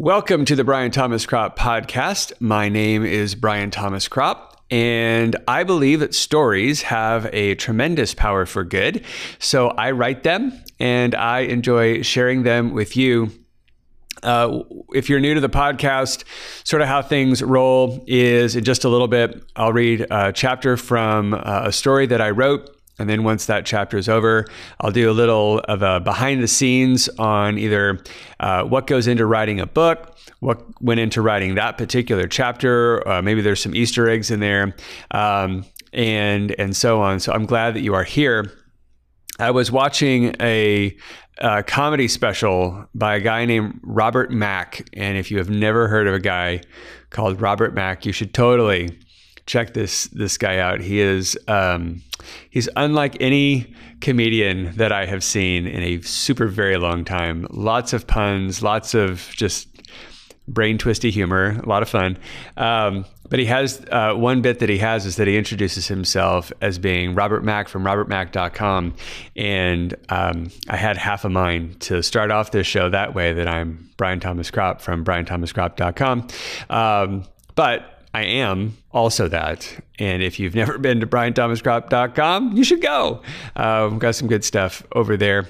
Welcome to the Brian Thomas Cropp podcast. My name is Brian Thomas Cropp. And I believe that stories have a tremendous power for good. So I write them and I enjoy sharing them with you. Uh, if you're new to the podcast, sort of how things roll is in just a little bit, I'll read a chapter from uh, a story that I wrote and then once that chapter is over, I'll do a little of a behind the scenes on either uh, what goes into writing a book, what went into writing that particular chapter. Uh, maybe there's some Easter eggs in there, um, and and so on. So I'm glad that you are here. I was watching a, a, comedy special by a guy named Robert Mac, and if you have never heard of a guy called Robert Mac, you should totally check this this guy out. He is um, he's unlike any comedian that I have seen in a super very long time. Lots of puns, lots of just brain twisty humor, a lot of fun. Um, but he has uh, one bit that he has is that he introduces himself as being Robert Mac from robertmac.com. And um, I had half a mind to start off this show that way that I'm Brian Thomas Cropp from brianthomascropp.com. Um, but I am also that. And if you've never been to brianthomascropp.com, you should go. Uh, we've got some good stuff over there.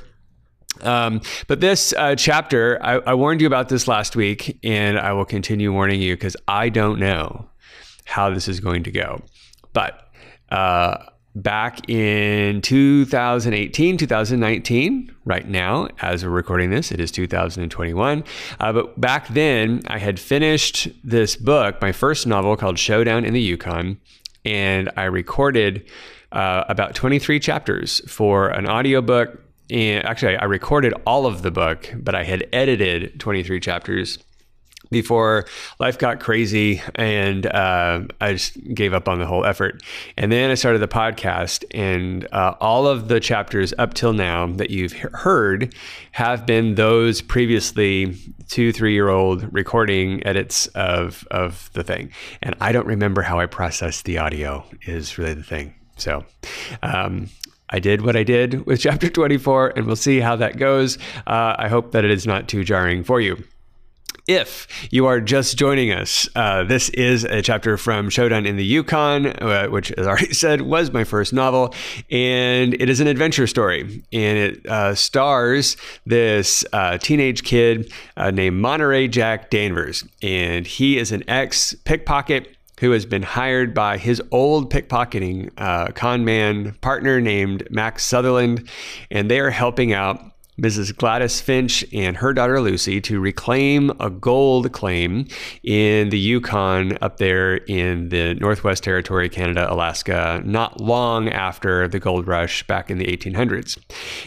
Um, but this uh, chapter, I, I warned you about this last week, and I will continue warning you because I don't know how this is going to go. But uh, back in 2018, 2019, right now, as we're recording this, it is 2021. Uh, but back then, I had finished this book, my first novel called Showdown in the Yukon, and I recorded uh, about 23 chapters for an audiobook. And actually, I recorded all of the book, but I had edited 23 chapters before life got crazy and uh, I just gave up on the whole effort. And then I started the podcast, and uh, all of the chapters up till now that you've heard have been those previously two, three year old recording edits of, of the thing. And I don't remember how I processed the audio, is really the thing. So, um, I did what I did with chapter 24, and we'll see how that goes. Uh, I hope that it is not too jarring for you. If you are just joining us, uh, this is a chapter from Showdown in the Yukon, uh, which, as I already said, was my first novel. And it is an adventure story. And it uh, stars this uh, teenage kid uh, named Monterey Jack Danvers. And he is an ex pickpocket who has been hired by his old pickpocketing uh, con man partner named Max Sutherland. And they are helping out Mrs. Gladys Finch and her daughter Lucy to reclaim a gold claim in the Yukon up there in the Northwest Territory, Canada, Alaska, not long after the gold rush back in the 1800s.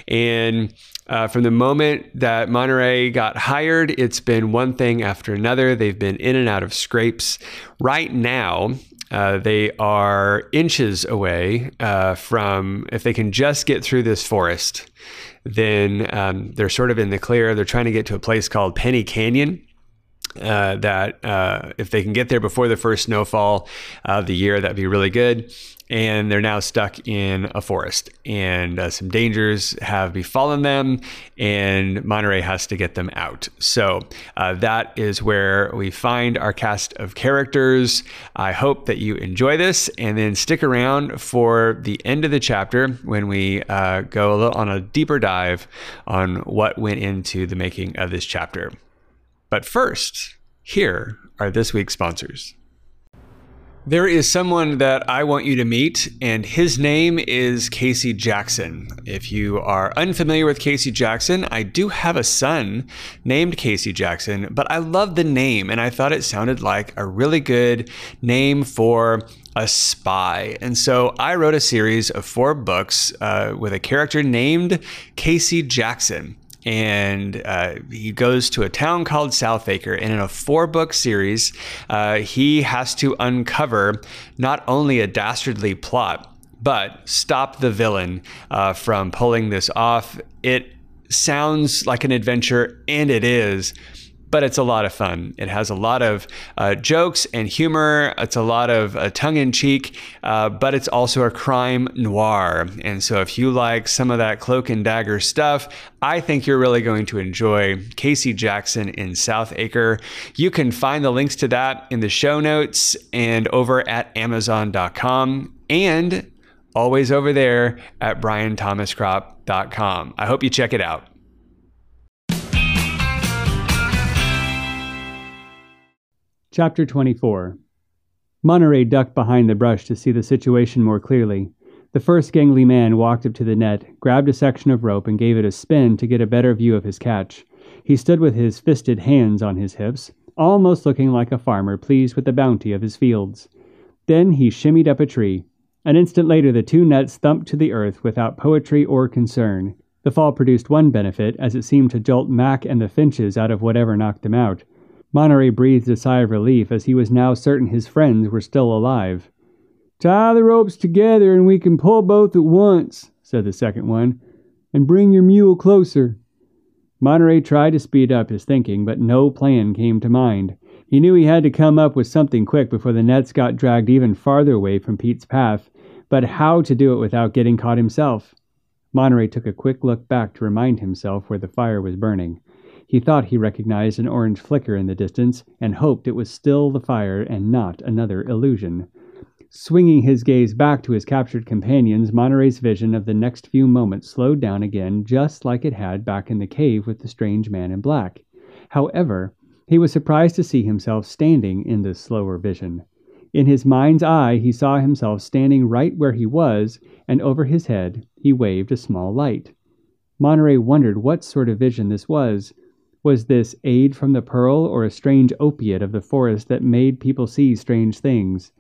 And uh, from the moment that Monterey got hired, it's been one thing after another. They've been in and out of scrapes. Right now, uh, they are inches away uh, from, if they can just get through this forest, then um, they're sort of in the clear. They're trying to get to a place called Penny Canyon. Uh, that uh, if they can get there before the first snowfall of the year, that'd be really good and they're now stuck in a forest. And uh, some dangers have befallen them, and Monterey has to get them out. So uh, that is where we find our cast of characters. I hope that you enjoy this, and then stick around for the end of the chapter when we uh, go a little on a deeper dive on what went into the making of this chapter. But first, here are this week's sponsors. There is someone that I want you to meet, and his name is Casey Jackson. If you are unfamiliar with Casey Jackson, I do have a son named Casey Jackson, but I love the name, and I thought it sounded like a really good name for a spy. And so I wrote a series of four books uh, with a character named Casey Jackson and uh, he goes to a town called Southacre. And in a four book series, uh, he has to uncover not only a dastardly plot, but stop the villain uh, from pulling this off. It sounds like an adventure, and it is. But it's a lot of fun. It has a lot of uh, jokes and humor. It's a lot of uh, tongue in cheek, uh, but it's also a crime noir. And so if you like some of that cloak and dagger stuff, I think you're really going to enjoy Casey Jackson in Southacre. You can find the links to that in the show notes and over at Amazon.com. And always over there at brianthomascropp.com. I hope you check it out. Chapter 24 Monterey ducked behind the brush to see the situation more clearly. The first gangly man walked up to the net, grabbed a section of rope, and gave it a spin to get a better view of his catch. He stood with his fisted hands on his hips, almost looking like a farmer pleased with the bounty of his fields. Then he shimmied up a tree. An instant later, the two nets thumped to the earth without poetry or concern. The fall produced one benefit, as it seemed to jolt Mack and the Finches out of whatever knocked them out. Monterey breathed a sigh of relief, as he was now certain his friends were still alive. Tie the ropes together and we can pull both at once, said the second one, and bring your mule closer. Monterey tried to speed up his thinking, but no plan came to mind. He knew he had to come up with something quick before the nets got dragged even farther away from Pete's path, but how to do it without getting caught himself? Monterey took a quick look back to remind himself where the fire was burning. He thought he recognized an orange flicker in the distance and hoped it was still the fire and not another illusion. Swinging his gaze back to his captured companions, Monterey's vision of the next few moments slowed down again just like it had back in the cave with the strange man in black. However, he was surprised to see himself standing in this slower vision. In his mind's eye, he saw himself standing right where he was, and over his head he waved a small light. Monterey wondered what sort of vision this was. Was this aid from the pearl or a strange opiate of the forest that made people see strange things?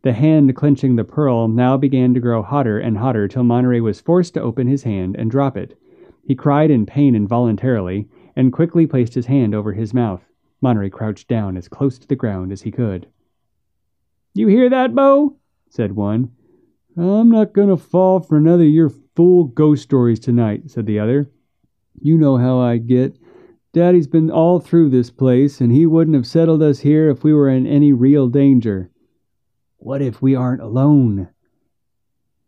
The hand clenching the pearl now began to grow hotter and hotter till Monterey was forced to open his hand and drop it. He cried in pain involuntarily, and quickly placed his hand over his mouth. Monterey crouched down as close to the ground as he could. You hear that, Bo? said one. I'm not going to fall for another of your fool ghost stories tonight, said the other. You know how I get. Daddy's been all through this place, and he wouldn't have settled us here if we were in any real danger. What if we aren't alone?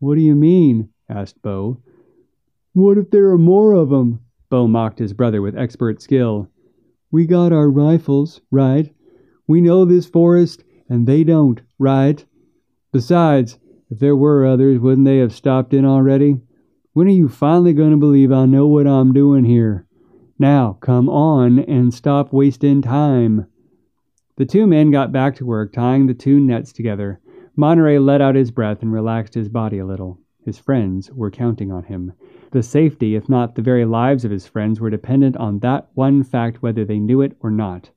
What do you mean? asked Bo. What if there are more of 'em? Bo mocked his brother with expert skill. We got our rifles, right? We know this forest, and they don't, right? Besides, if there were others, wouldn't they have stopped in already? When are you finally going to believe I know what I'm doing here? Now, come on and stop wasting time. The two men got back to work tying the two nets together. Monterey let out his breath and relaxed his body a little. His friends were counting on him. The safety, if not the very lives of his friends, were dependent on that one fact whether they knew it or not.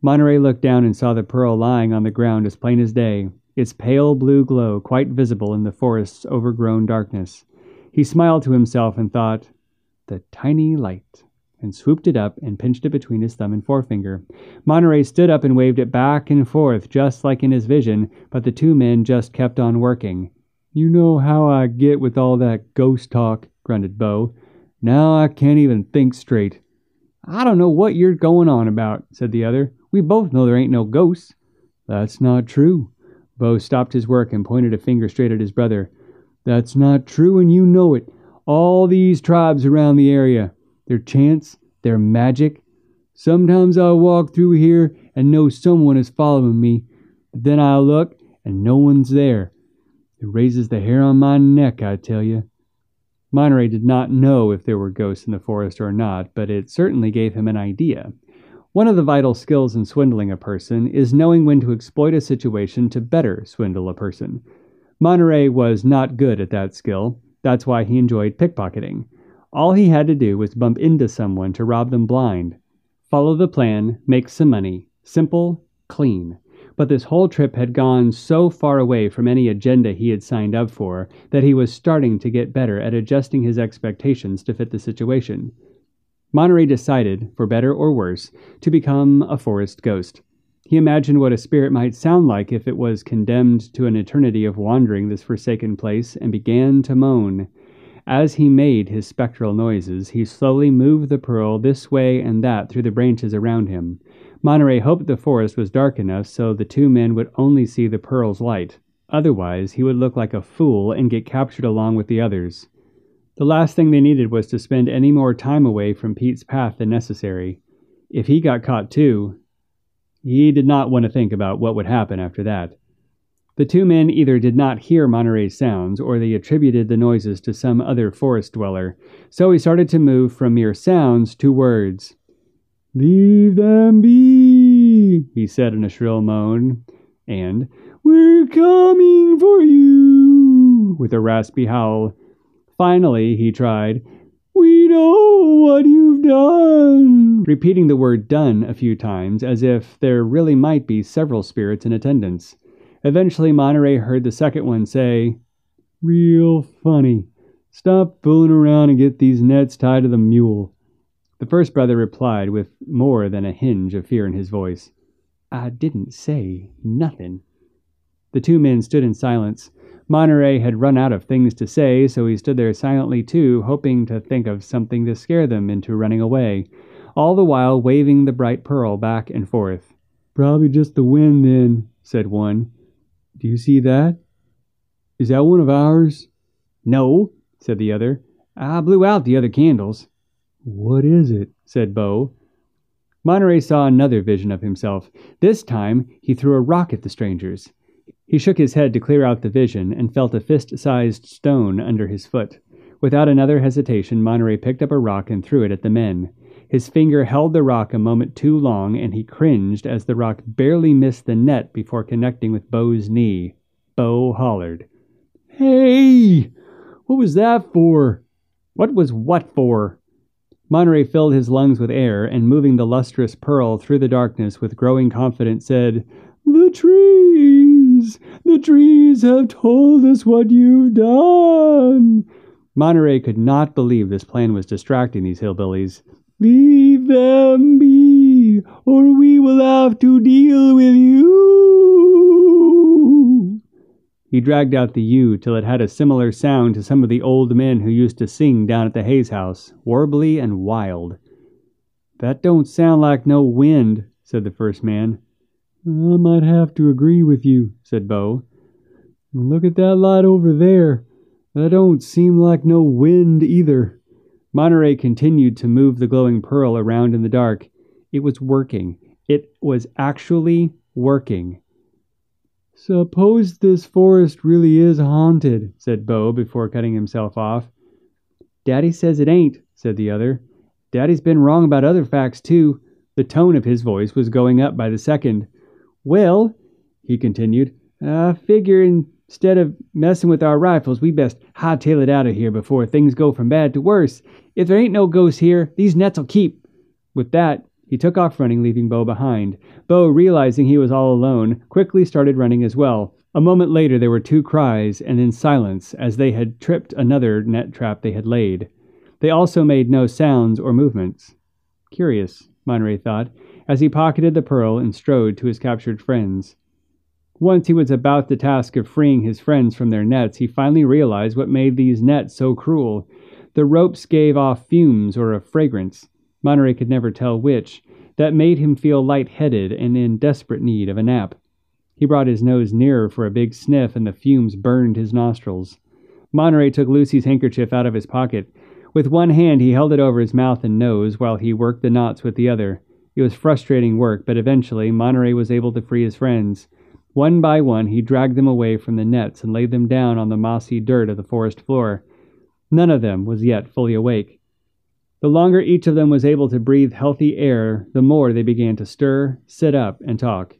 Monterey looked down and saw the pearl lying on the ground as plain as day, its pale blue glow quite visible in the forest's overgrown darkness. He smiled to himself and thought, The tiny light, and swooped it up and pinched it between his thumb and forefinger. Monterey stood up and waved it back and forth, just like in his vision, but the two men just kept on working. You know how I get with all that ghost talk, grunted Bo. Now I can't even think straight. I don't know what you're going on about, said the other. We both know there ain't no ghosts. That's not true. Bo stopped his work and pointed a finger straight at his brother. That's not true, and you know it. All these tribes around the area, their chants, their magic. Sometimes I'll walk through here and know someone is following me, but then I'll look and no one's there. It raises the hair on my neck, I tell you. Monterey did not know if there were ghosts in the forest or not, but it certainly gave him an idea. One of the vital skills in swindling a person is knowing when to exploit a situation to better swindle a person. Monterey was not good at that skill. That's why he enjoyed pickpocketing. All he had to do was bump into someone to rob them blind. Follow the plan, make some money. Simple, clean. But this whole trip had gone so far away from any agenda he had signed up for that he was starting to get better at adjusting his expectations to fit the situation. Monterey decided, for better or worse, to become a forest ghost. He imagined what a spirit might sound like if it was condemned to an eternity of wandering this forsaken place and began to moan. As he made his spectral noises, he slowly moved the pearl this way and that through the branches around him. Monterey hoped the forest was dark enough so the two men would only see the pearl's light. Otherwise, he would look like a fool and get captured along with the others. The last thing they needed was to spend any more time away from Pete's path than necessary. If he got caught too, he did not want to think about what would happen after that. The two men either did not hear Monterey's sounds or they attributed the noises to some other forest dweller, so he started to move from mere sounds to words. Leave them be, he said in a shrill moan, and We're coming for you, with a raspy howl. Finally, he tried, We know what you've done, repeating the word done a few times as if there really might be several spirits in attendance. Eventually, Monterey heard the second one say, Real funny. Stop fooling around and get these nets tied to the mule. The first brother replied with more than a hinge of fear in his voice. I didn't say nothing. The two men stood in silence. Monterey had run out of things to say, so he stood there silently too, hoping to think of something to scare them into running away, all the while waving the bright pearl back and forth. Probably just the wind, then, said one. Do you see that? Is that one of ours? No, said the other. I blew out the other candles. What is it? said Bo. Monterey saw another vision of himself. This time he threw a rock at the strangers. He shook his head to clear out the vision and felt a fist sized stone under his foot. Without another hesitation, Monterey picked up a rock and threw it at the men. His finger held the rock a moment too long, and he cringed as the rock barely missed the net before connecting with Bo's knee. Bo hollered. Hey! What was that for? What was what for? Monterey filled his lungs with air and, moving the lustrous pearl through the darkness with growing confidence, said, The trees! The trees have told us what you've done! Monterey could not believe this plan was distracting these hillbillies. Leave them be, or we will have to deal with you. He dragged out the U till it had a similar sound to some of the old men who used to sing down at the Hayes house, warbly and wild. That don't sound like no wind, said the first man. I might have to agree with you, said Bo. Look at that light over there. That don't seem like no wind either. Monterey continued to move the glowing pearl around in the dark. It was working. It was actually working. Suppose this forest really is haunted, said Bo before cutting himself off. Daddy says it ain't, said the other. Daddy's been wrong about other facts, too. The tone of his voice was going up by the second. Well, he continued, I figure instead of messing with our rifles, we best hightail it out of here before things go from bad to worse. If there ain't no ghosts here, these nets'll keep. With that, he took off running, leaving Bo behind. Bo, realizing he was all alone, quickly started running as well. A moment later, there were two cries and then silence as they had tripped another net trap they had laid. They also made no sounds or movements. Curious, Monterey thought, as he pocketed the pearl and strode to his captured friends. Once he was about the task of freeing his friends from their nets, he finally realized what made these nets so cruel. The ropes gave off fumes or a fragrance, Monterey could never tell which, that made him feel light-headed and in desperate need of a nap. He brought his nose nearer for a big sniff, and the fumes burned his nostrils. Monterey took Lucy's handkerchief out of his pocket. With one hand, he held it over his mouth and nose while he worked the knots with the other. It was frustrating work, but eventually Monterey was able to free his friends. One by one, he dragged them away from the nets and laid them down on the mossy dirt of the forest floor. None of them was yet fully awake. The longer each of them was able to breathe healthy air, the more they began to stir, sit up, and talk.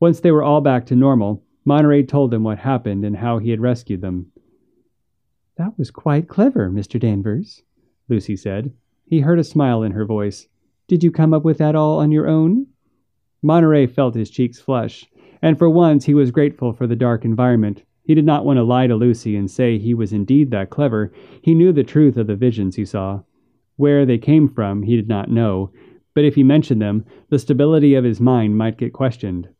Once they were all back to normal, Monterey told them what happened and how he had rescued them. That was quite clever, Mr. Danvers, Lucy said. He heard a smile in her voice. Did you come up with that all on your own? Monterey felt his cheeks flush, and for once he was grateful for the dark environment. He did not want to lie to Lucy and say he was indeed that clever. He knew the truth of the visions he saw. Where they came from, he did not know, but if he mentioned them, the stability of his mind might get questioned.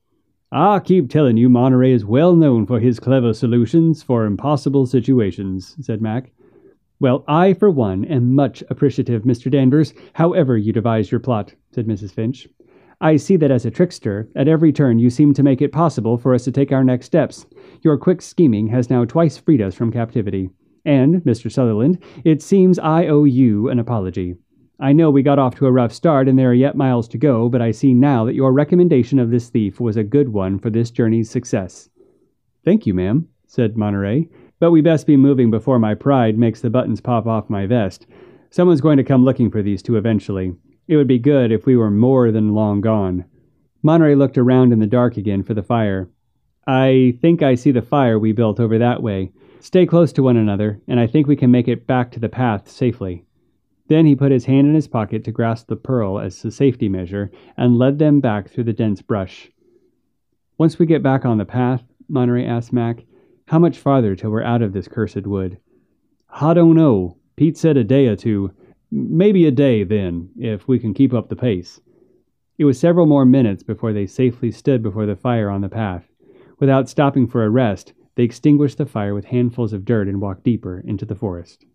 I keep telling you Monterey is well known for his clever solutions for impossible situations, said Mack. Well, I, for one, am much appreciative, Mr. Danvers, however you devise your plot, said Mrs. Finch. I see that as a trickster, at every turn you seem to make it possible for us to take our next steps. Your quick scheming has now twice freed us from captivity. And, Mr. Sutherland, it seems I owe you an apology. I know we got off to a rough start and there are yet miles to go, but I see now that your recommendation of this thief was a good one for this journey's success. Thank you, ma'am, said Monterey, but we best be moving before my pride makes the buttons pop off my vest. Someone's going to come looking for these two eventually. It would be good if we were more than long gone. Monterey looked around in the dark again for the fire. I think I see the fire we built over that way. Stay close to one another, and I think we can make it back to the path safely. Then he put his hand in his pocket to grasp the pearl as a safety measure and led them back through the dense brush. Once we get back on the path, Monterey asked Mack, how much farther till we're out of this cursed wood? I don't know. Pete said a day or two. Maybe a day, then, if we can keep up the pace. It was several more minutes before they safely stood before the fire on the path. Without stopping for a rest, they extinguished the fire with handfuls of dirt and walked deeper into the forest.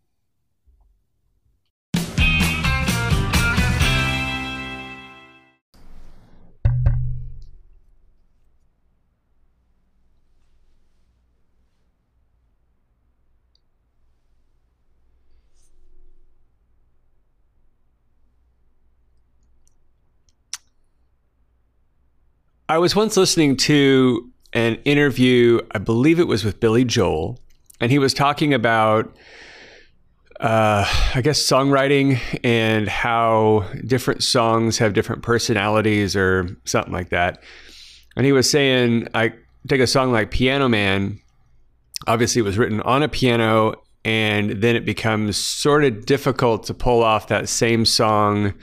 I was once listening to an interview, I believe it was with Billy Joel, and he was talking about, uh, I guess, songwriting and how different songs have different personalities or something like that. And he was saying, I take a song like Piano Man, obviously, it was written on a piano, and then it becomes sort of difficult to pull off that same song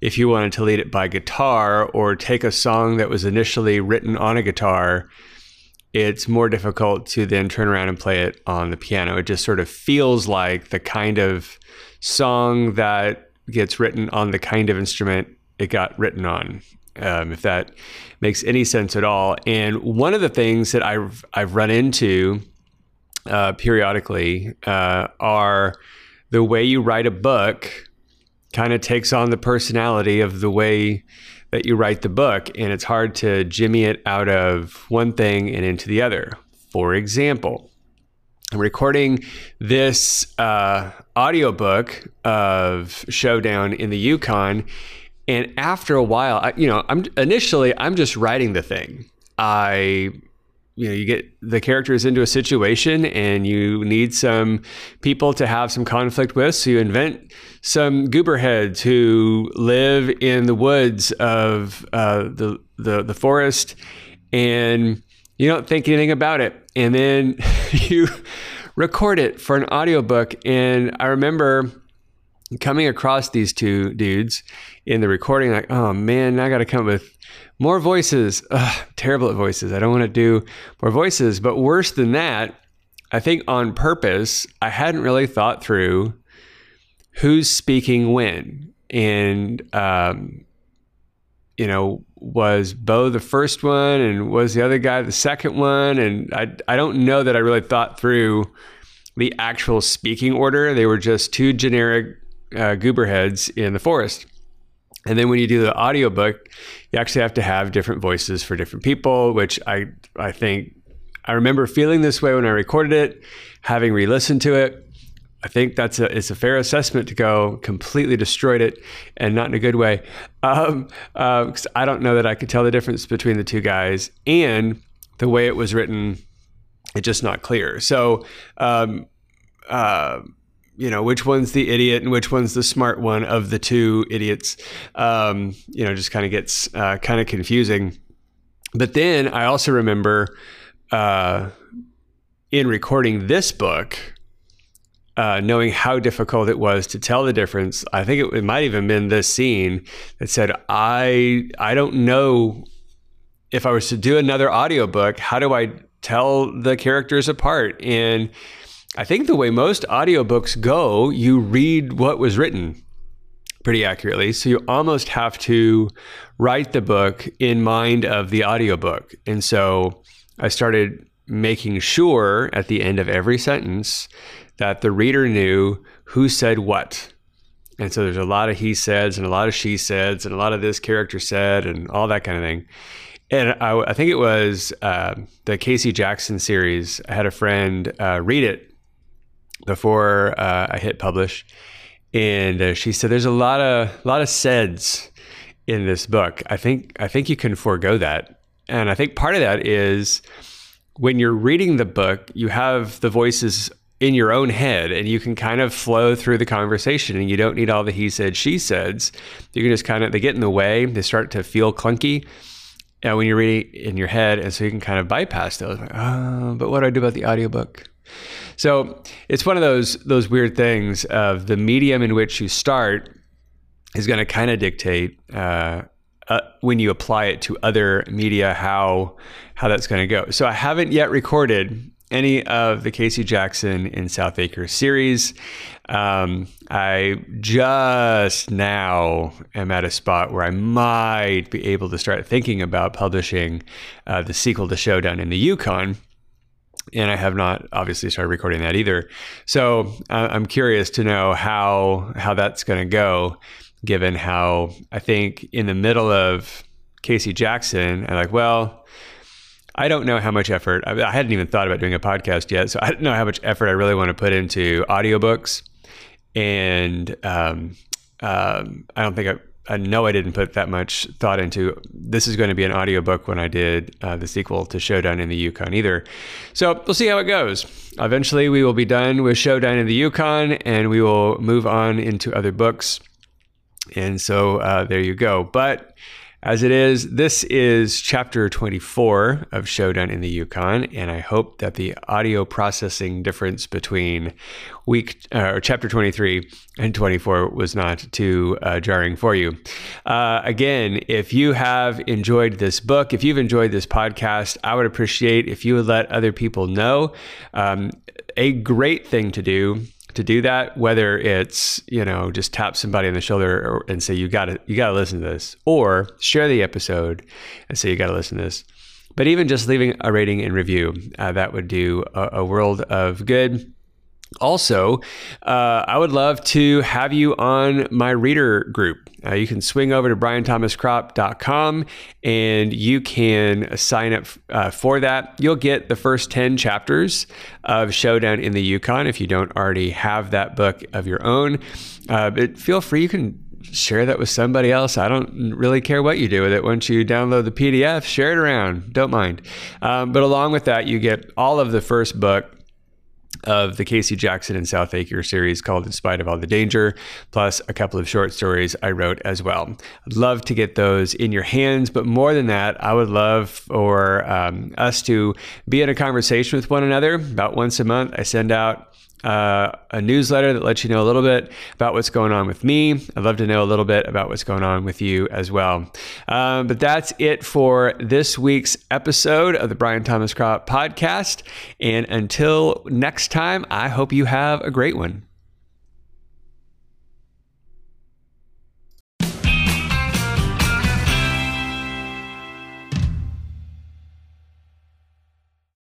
if you wanted to lead it by guitar or take a song that was initially written on a guitar, it's more difficult to then turn around and play it on the piano. It just sort of feels like the kind of song that gets written on the kind of instrument it got written on. Um, if that makes any sense at all. And one of the things that I've I've run into uh, periodically uh, are the way you write a book kind of takes on the personality of the way that you write the book, and it's hard to jimmy it out of one thing and into the other. For example, I'm recording this uh, audiobook of Showdown in the Yukon, and after a while, I, you know, I'm initially I'm just writing the thing. I you know you get the characters into a situation and you need some people to have some conflict with. So you invent some gooberheads who live in the woods of uh, the, the the forest and you don't think anything about it. And then you record it for an audiobook. And i remember coming across these two dudes in the recording like oh man i gotta come up with more voices. Ugh, terrible at voices. I don't want to do more voices. But worse than that, I think on purpose, I hadn't really thought through who's speaking when. And, um, you know, was Bo the first one and was the other guy the second one? And I, I don't know that I really thought through the actual speaking order. They were just two generic uh, gooberheads in the forest. And then when you do the audiobook, you actually have to have different voices for different people, which I I think I remember feeling this way when I recorded it, having re-listened to it. I think that's a it's a fair assessment to go completely destroyed it and not in a good way. Um, uh, I don't know that I could tell the difference between the two guys and the way it was written. It's just not clear. So. Um, uh, you know which one's the idiot and which one's the smart one of the two idiots um, you know just kind of gets uh, kind of confusing. But then i also remember uh, in recording this book uh, knowing how difficult it was to tell the difference i think it, it might even been this scene that said i i don't know if i was to do another audiobook how do i tell the characters apart? And I think the way most audiobooks go, you read what was written pretty accurately. So you almost have to write the book in mind of the audiobook. And so I started making sure at the end of every sentence that the reader knew who said what. And so there's a lot of he says and a lot of she says and a lot of this character said and all that kind of thing. And I, I think it was uh, the Casey Jackson series. I had a friend uh, read it before uh, I hit publish, and uh, she said there's a lot of lot of saids in this book. I think I think you can forego that, and I think part of that is when you're reading the book, you have the voices in your own head and you can kind of flow through the conversation and you don't need all the he said she says you can just kind of they get in the way they start to feel clunky uh, when you're reading in your head. And so you can kind of bypass those like, oh, but what do i do about the audiobook so it's one of those those weird things of the medium in which you start is going to kind of dictate uh, uh, when you apply it to other media how how that's going to go. So I haven't yet recorded any of the Casey Jackson in South Acre series. Um, I just now am at a spot where I might be able to start thinking about publishing uh, the sequel to Showdown in the Yukon and I have not obviously started recording that either. So uh, I'm curious to know how how that's going to go, given how I think in the middle of Casey Jackson, I'm like, well, I don't know how much effort I, I hadn't even thought about doing a podcast yet, so I don't know how much effort I really want to put into audiobooks, and um, um, I don't think I I know I didn't put that much thought into this is going to be an audiobook when I did uh, the sequel to Showdown in the Yukon either. So we'll see how it goes. Eventually, we will be done with Showdown in the Yukon and we will move on into other books. And so uh, there you go. But as it is, this is chapter 24 of Showdown in the Yukon, and I hope that the audio processing difference between week uh, or chapter 23 and 24 was not too uh, jarring for you. Uh, again, if you have enjoyed this book, if you've enjoyed this podcast, I would appreciate if you would let other people know. Um, a great thing to do to do that, whether it's, you know, just tap somebody on the shoulder and say, you gotta, you gotta listen to this, or share the episode and say, you gotta listen to this. But even just leaving a rating and review, uh, that would do a, a world of good. Also, uh, I would love to have you on my reader group. Uh, you can swing over to brianthomascropp.com and you can sign up uh, for that. You'll get the first 10 chapters of Showdown in the Yukon if you don't already have that book of your own. Uh, but feel free, you can share that with somebody else. I don't really care what you do with it. Once you download the PDF, share it around. Don't mind. Um, but along with that, you get all of the first book of the Casey Jackson and South Acre series called In Spite of All the Danger, plus a couple of short stories I wrote as well. I'd love to get those in your hands, but more than that, I would love for um, us to be in a conversation with one another. About once a month, I send out uh, a newsletter that lets you know a little bit about what's going on with me. I'd love to know a little bit about what's going on with you as well. Um, but that's it for this week's episode of the Brian Thomas Cropp podcast. And until next time, I hope you have a great one.